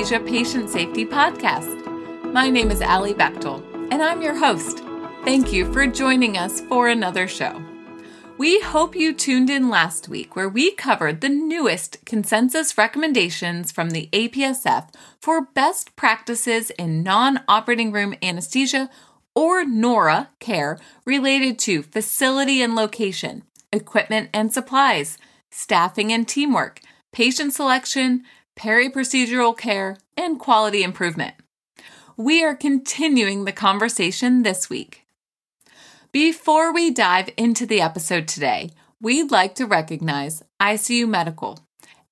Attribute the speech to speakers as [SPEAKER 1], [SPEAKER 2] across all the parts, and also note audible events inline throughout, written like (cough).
[SPEAKER 1] Anesthesia Patient Safety Podcast. My name is Alli Bechtel, and I'm your host. Thank you for joining us for another show. We hope you tuned in last week where we covered the newest consensus recommendations from the APSF for best practices in non operating room anesthesia or NORA care related to facility and location, equipment and supplies, staffing and teamwork patient selection, peri-procedural care, and quality improvement. We are continuing the conversation this week. Before we dive into the episode today, we'd like to recognize ICU Medical,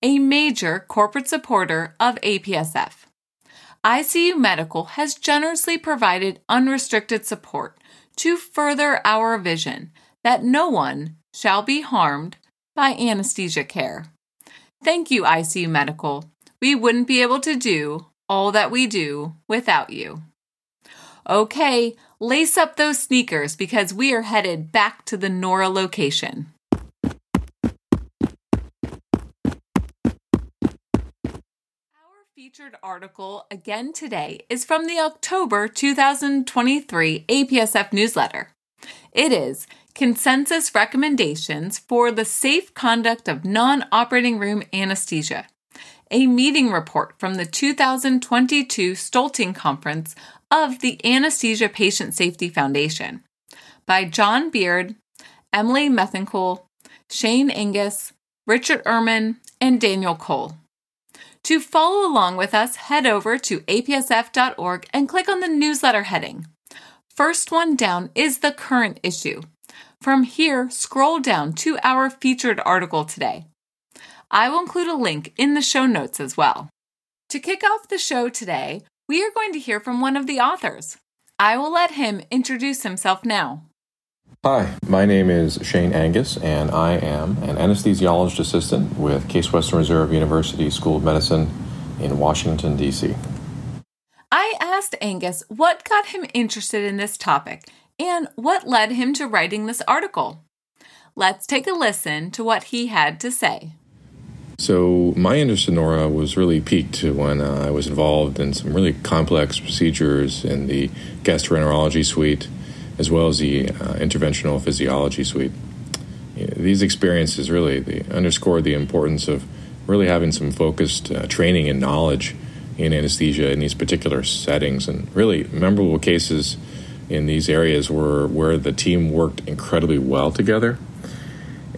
[SPEAKER 1] a major corporate supporter of APSF. ICU Medical has generously provided unrestricted support to further our vision that no one shall be harmed by anesthesia care. Thank you, ICU Medical. We wouldn't be able to do all that we do without you. Okay, lace up those sneakers because we are headed back to the Nora location. Our featured article again today is from the October 2023 APSF newsletter. It is Consensus Recommendations for the Safe Conduct of Non Operating Room Anesthesia, a meeting report from the 2022 Stoelting Conference of the Anesthesia Patient Safety Foundation by John Beard, Emily Methangkool, Shane Angus, Richard Urman, and Daniel Cole. To follow along with us, head over to apsf.org and click on the newsletter heading. First one down is the current issue. From here, scroll down to our featured article today. I will include a link in the show notes as well. To kick off the show today, we are going to hear from one of the authors. I will let him introduce himself now.
[SPEAKER 2] Hi, my name is Shane Angus, and I am an anesthesiologist assistant with Case Western Reserve University School of Medicine in Washington, D.C.
[SPEAKER 1] I asked Angus what got him interested in this topic and what led him to writing this article. Let's take a listen to what he had to say.
[SPEAKER 2] So, my interest in NORA was really piqued when uh, I was involved in some really complex procedures in the gastroenterology suite as well as the uh, interventional physiology suite. These experiences really they underscored the importance of really having some focused uh, training and knowledge in anesthesia in these particular settings. And really, memorable cases in these areas were where the team worked incredibly well together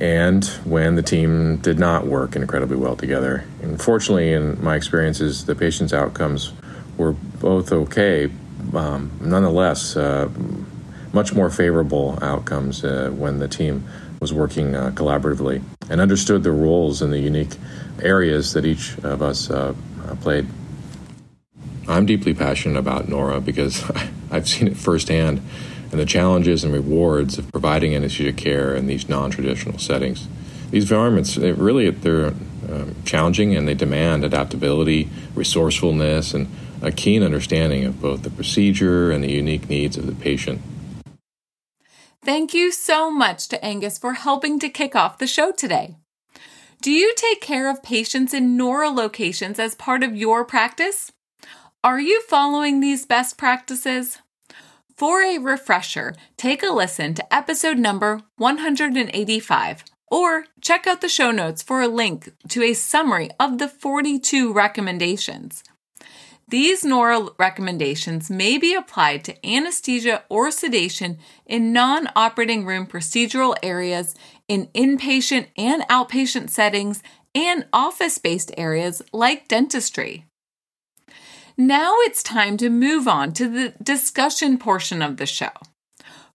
[SPEAKER 2] and when the team did not work incredibly well together. Unfortunately, in my experiences, the patient's outcomes were both okay. Um, nonetheless, uh, much more favorable outcomes uh, when the team was working uh, collaboratively and understood the roles and the unique areas that each of us uh, uh, played. I'm deeply passionate about NORA because (laughs) I've seen it firsthand and the challenges and rewards of providing anesthesia care in these non-traditional settings. These environments, really, they're um, challenging and they demand adaptability, resourcefulness, and a keen understanding of both the procedure and the unique needs of the patient.
[SPEAKER 1] Thank you so much to Angus for helping to kick off the show today. Do you take care of patients in NORA locations as part of your practice? Are you following these best practices? For a refresher, take a listen to episode number 185 or check out the show notes for a link to a summary of the 42 recommendations. These NORA recommendations may be applied to anesthesia or sedation in non operating room procedural areas, in inpatient and outpatient settings, and office based areas like dentistry. Now it's time to move on to the discussion portion of the show.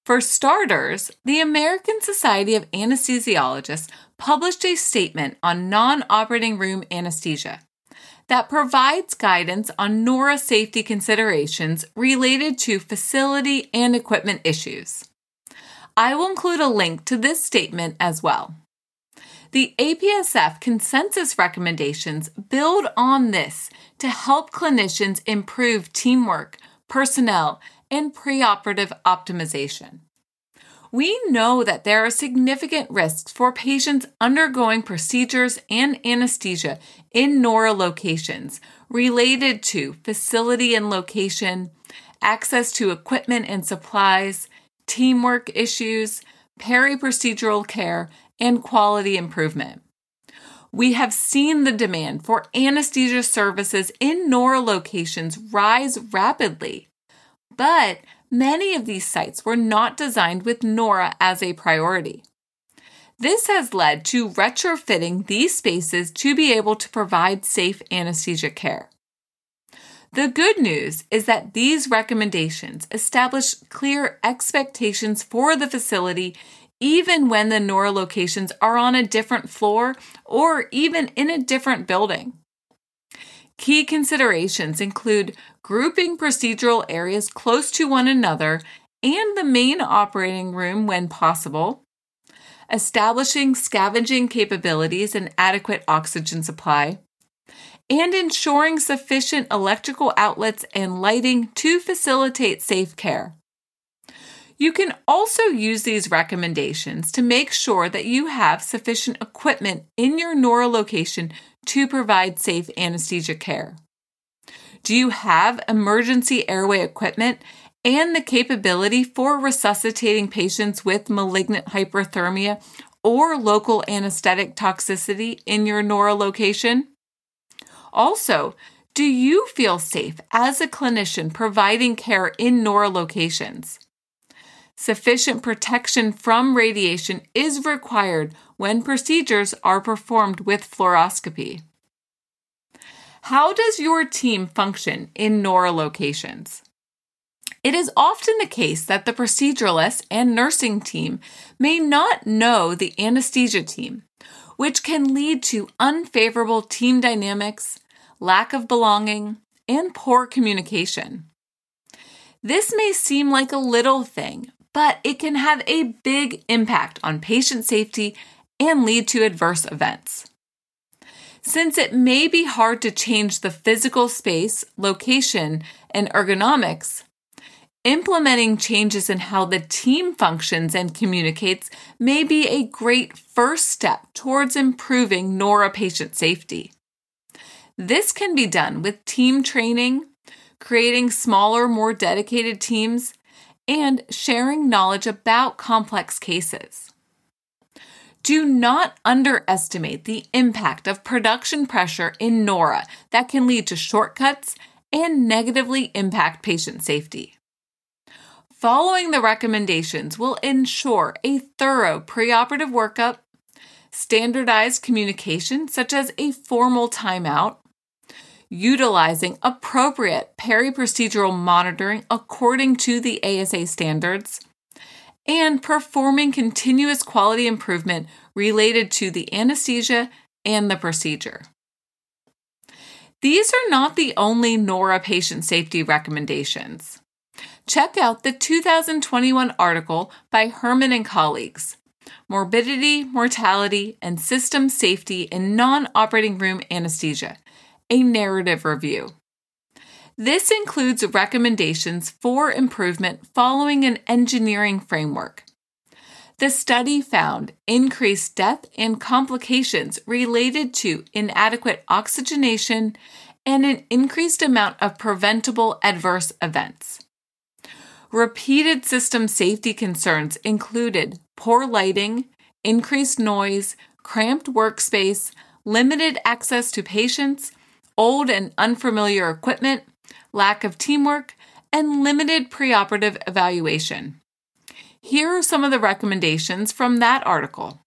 [SPEAKER 1] For starters, the American Society of Anesthesiologists published a statement on non operating room anesthesia. that provides guidance on NORA safety considerations related to facility and equipment issues. I will include a link to this statement as well. The APSF consensus recommendations build on this to help clinicians improve teamwork, personnel, and preoperative optimization. We know that there are significant risks for patients undergoing procedures and anesthesia in NORA locations related to facility and location, access to equipment and supplies, teamwork issues, peri-procedural care, and quality improvement. We have seen the demand for anesthesia services in NORA locations rise rapidly, but many of these sites were not designed with NORA as a priority. This has led to retrofitting these spaces to be able to provide safe anesthesia care. The good news is that these recommendations establish clear expectations for the facility even when the NORA locations are on a different floor or even in a different building. Key considerations include grouping procedural areas close to one another and the main operating room when possible, establishing scavenging capabilities and adequate oxygen supply, and ensuring sufficient electrical outlets and lighting to facilitate safe care. You can also use these recommendations to make sure that you have sufficient equipment in your NORA location to provide safe anesthesia care? Do you have emergency airway equipment and the capability for resuscitating patients with malignant hyperthermia or local anesthetic toxicity in your NORA location? Also, do you feel safe as a clinician providing care in NORA locations? Sufficient protection from radiation is required when procedures are performed with fluoroscopy. How does your team function in NORA locations? It is often the case that the proceduralist and nursing team may not know the anesthesia team, which can lead to unfavorable team dynamics, lack of belonging, and poor communication. This may seem like a little thing, but it can have a big impact on patient safety and lead to adverse events. Since it may be hard to change the physical space, location, and ergonomics, implementing changes in how the team functions and communicates may be a great first step towards improving NORA patient safety. This can be done with team training, creating smaller, more dedicated teams, and sharing knowledge about complex cases. Do not underestimate the impact of production pressure in NORA that can lead to shortcuts and negatively impact patient safety. Following the recommendations will ensure a thorough preoperative workup, standardized communication such as a formal timeout, utilizing appropriate peri-procedural monitoring according to the ASA standards, and performing continuous quality improvement related to the anesthesia and the procedure. These are not the only NORA patient safety recommendations. Check out the 2021 article by Herman and colleagues Morbidity, Mortality, and System Safety in Non Operating Room Anesthesia a narrative review. This includes recommendations for improvement following an engineering framework. The study found increased death and complications related to inadequate oxygenation and an increased amount of preventable adverse events. Repeated system safety concerns included poor lighting, increased noise, cramped workspace, limited access to patients, old and unfamiliar equipment, lack of teamwork, and limited preoperative evaluation. Here are some of the recommendations from that article.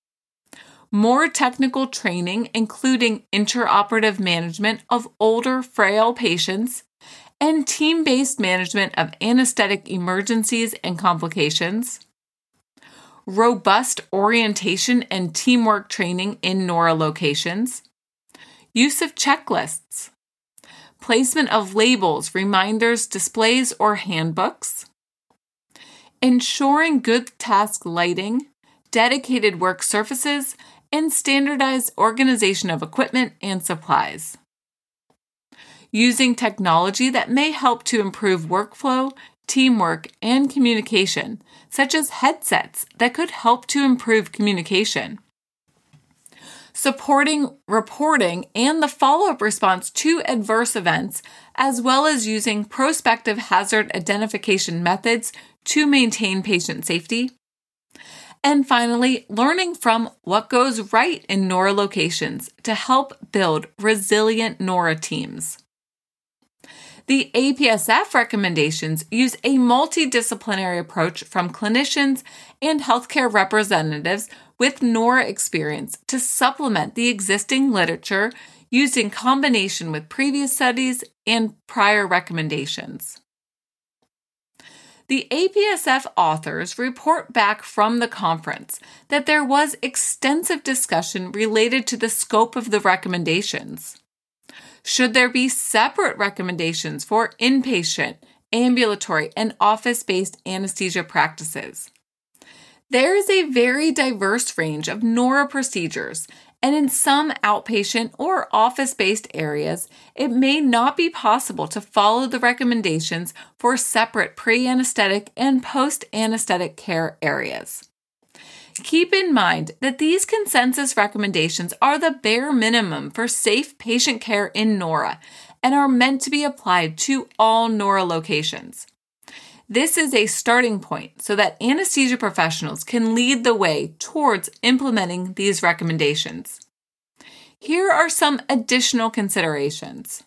[SPEAKER 1] More technical training, including intraoperative management of older, frail patients, and team based management of anesthetic emergencies and complications. Robust orientation and teamwork training in NORA locations use of checklists, placement of labels, reminders, displays, or handbooks, ensuring good task lighting, dedicated work surfaces, and standardized organization of equipment and supplies. Using technology that may help to improve workflow, teamwork, and communication, such as headsets that could help to improve communication. Supporting reporting and the follow up response to adverse events, as well as using prospective hazard identification methods to maintain patient safety. And finally, learning from what goes right in NORA locations to help build resilient NORA teams. The APSF recommendations use a multidisciplinary approach from clinicians and healthcare representatives with NORA experience to supplement the existing literature used in combination with previous studies and prior recommendations. The APSF authors report back from the conference that there was extensive discussion related to the scope of the recommendations. Should there be separate recommendations for inpatient, ambulatory, and office based anesthesia practices? There is a very diverse range of NORA procedures, and in some outpatient or office based areas, it may not be possible to follow the recommendations for separate pre anesthetic and post anesthetic care areas. Keep in mind that these consensus recommendations are the bare minimum for safe patient care in NORA and are meant to be applied to all NORA locations. This is a starting point so that anesthesia professionals can lead the way towards implementing these recommendations. Here are some additional considerations.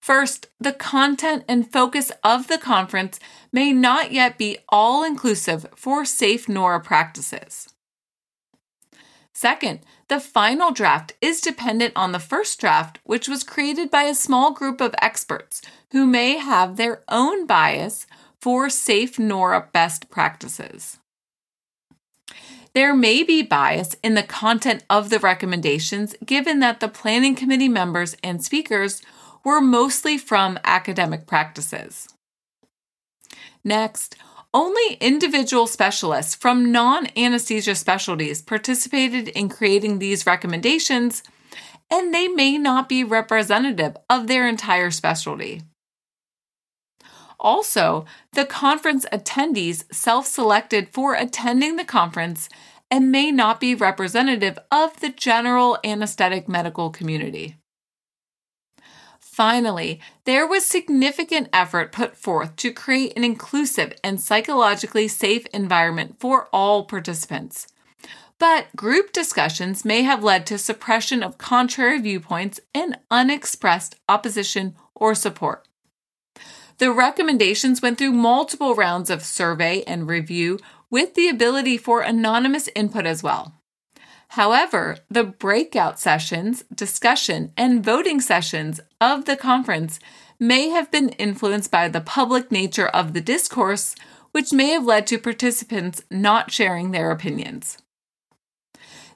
[SPEAKER 1] First, the content and focus of the conference may not yet be all inclusive for safe NORA practices. Second, the final draft is dependent on the first draft, which was created by a small group of experts who may have their own bias for safe NORA best practices. There may be bias in the content of the recommendations given that the planning committee members and speakers were mostly from academic practices. Next, only individual specialists from non anesthesia specialties participated in creating these recommendations, and they may not be representative of their entire specialty. Also, the conference attendees self selected for attending the conference and may not be representative of the general anesthetic medical community. Finally, there was significant effort put forth to create an inclusive and psychologically safe environment for all participants. But group discussions may have led to suppression of contrary viewpoints and unexpressed opposition or support. The recommendations went through multiple rounds of survey and review with the ability for anonymous input as well. However, the breakout sessions, discussion, and voting sessions of the conference may have been influenced by the public nature of the discourse, which may have led to participants not sharing their opinions.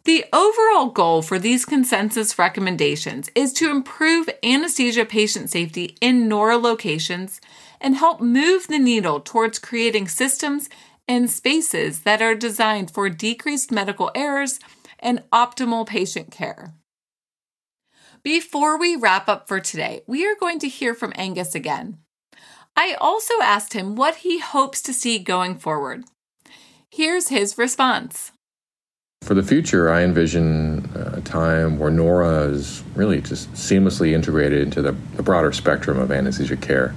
[SPEAKER 1] The overall goal for these consensus recommendations is to improve anesthesia patient safety in NORA locations and help move the needle towards creating systems and spaces that are designed for decreased medical errors and optimal patient care. Before we wrap up for today, we are going to hear from Angus again. I also asked him what he hopes to see going forward. Here's his response.
[SPEAKER 2] For the future, I envision a time where NORA is really just seamlessly integrated into the, the broader spectrum of anesthesia care.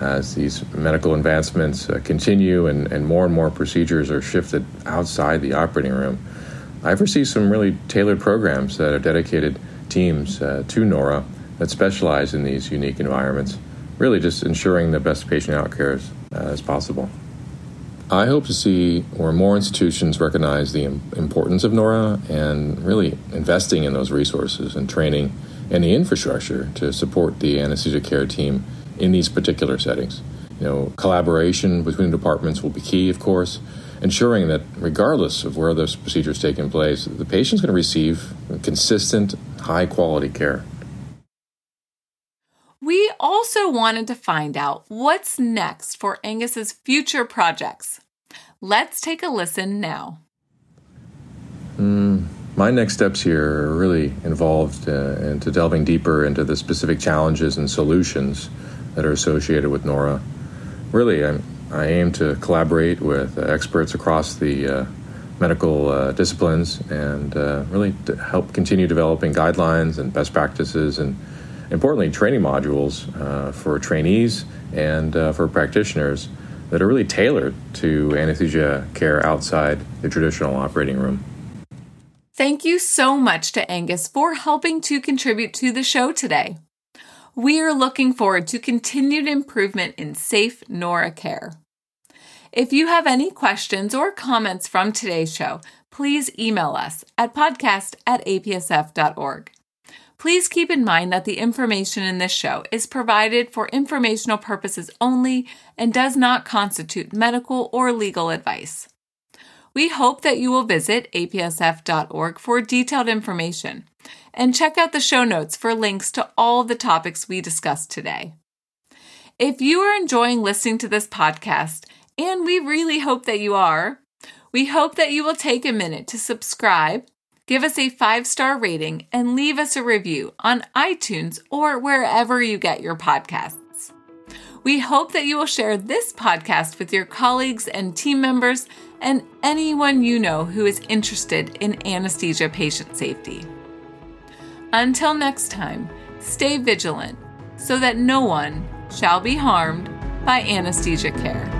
[SPEAKER 2] As these medical advancements uh, continue and, and more and more procedures are shifted outside the operating room, I foresee some really tailored programs that are dedicated teams uh, to NORA that specialize in these unique environments, really just ensuring the best patient outcomes uh, as possible. I hope to see where more institutions recognize the importance of NORA and really investing in those resources and training and the infrastructure to support the anesthesia care team in these particular settings. You know, collaboration between departments will be key, of course, ensuring that regardless of where this procedure is taking place, the patient's going to receive consistent, high quality care.
[SPEAKER 1] We also wanted to find out what's next for Angus's future projects. Let's take a listen now.
[SPEAKER 2] Mm, my next steps here are really involved uh, into delving deeper into the specific challenges and solutions that are associated with NORA. Really, I'm, i aim to collaborate with uh, experts across the uh, medical uh, disciplines and really help continue developing guidelines and best practices and importantly, training modules for trainees and for practitioners that are really tailored to anesthesia care outside the traditional operating room.
[SPEAKER 1] Thank you so much to Angus for helping to contribute to the show today. We are looking forward to continued improvement in safe NORA care. If you have any questions or comments from today's show, please email us at podcast at apsf.org. Please keep in mind that the information in this show is provided for informational purposes only and does not constitute medical or legal advice. We hope that you will visit apsf.org for detailed information and check out the show notes for links to all the topics we discussed today. If you are enjoying listening to this podcast, and we really hope that you are, we hope that you will take a minute to subscribe give us a five star rating, and leave us a review on iTunes or wherever you get your podcasts. We hope that you will share this podcast with your colleagues and team members and anyone you know who is interested in anesthesia patient safety. Until next time, stay vigilant so that no one shall be harmed by anesthesia care.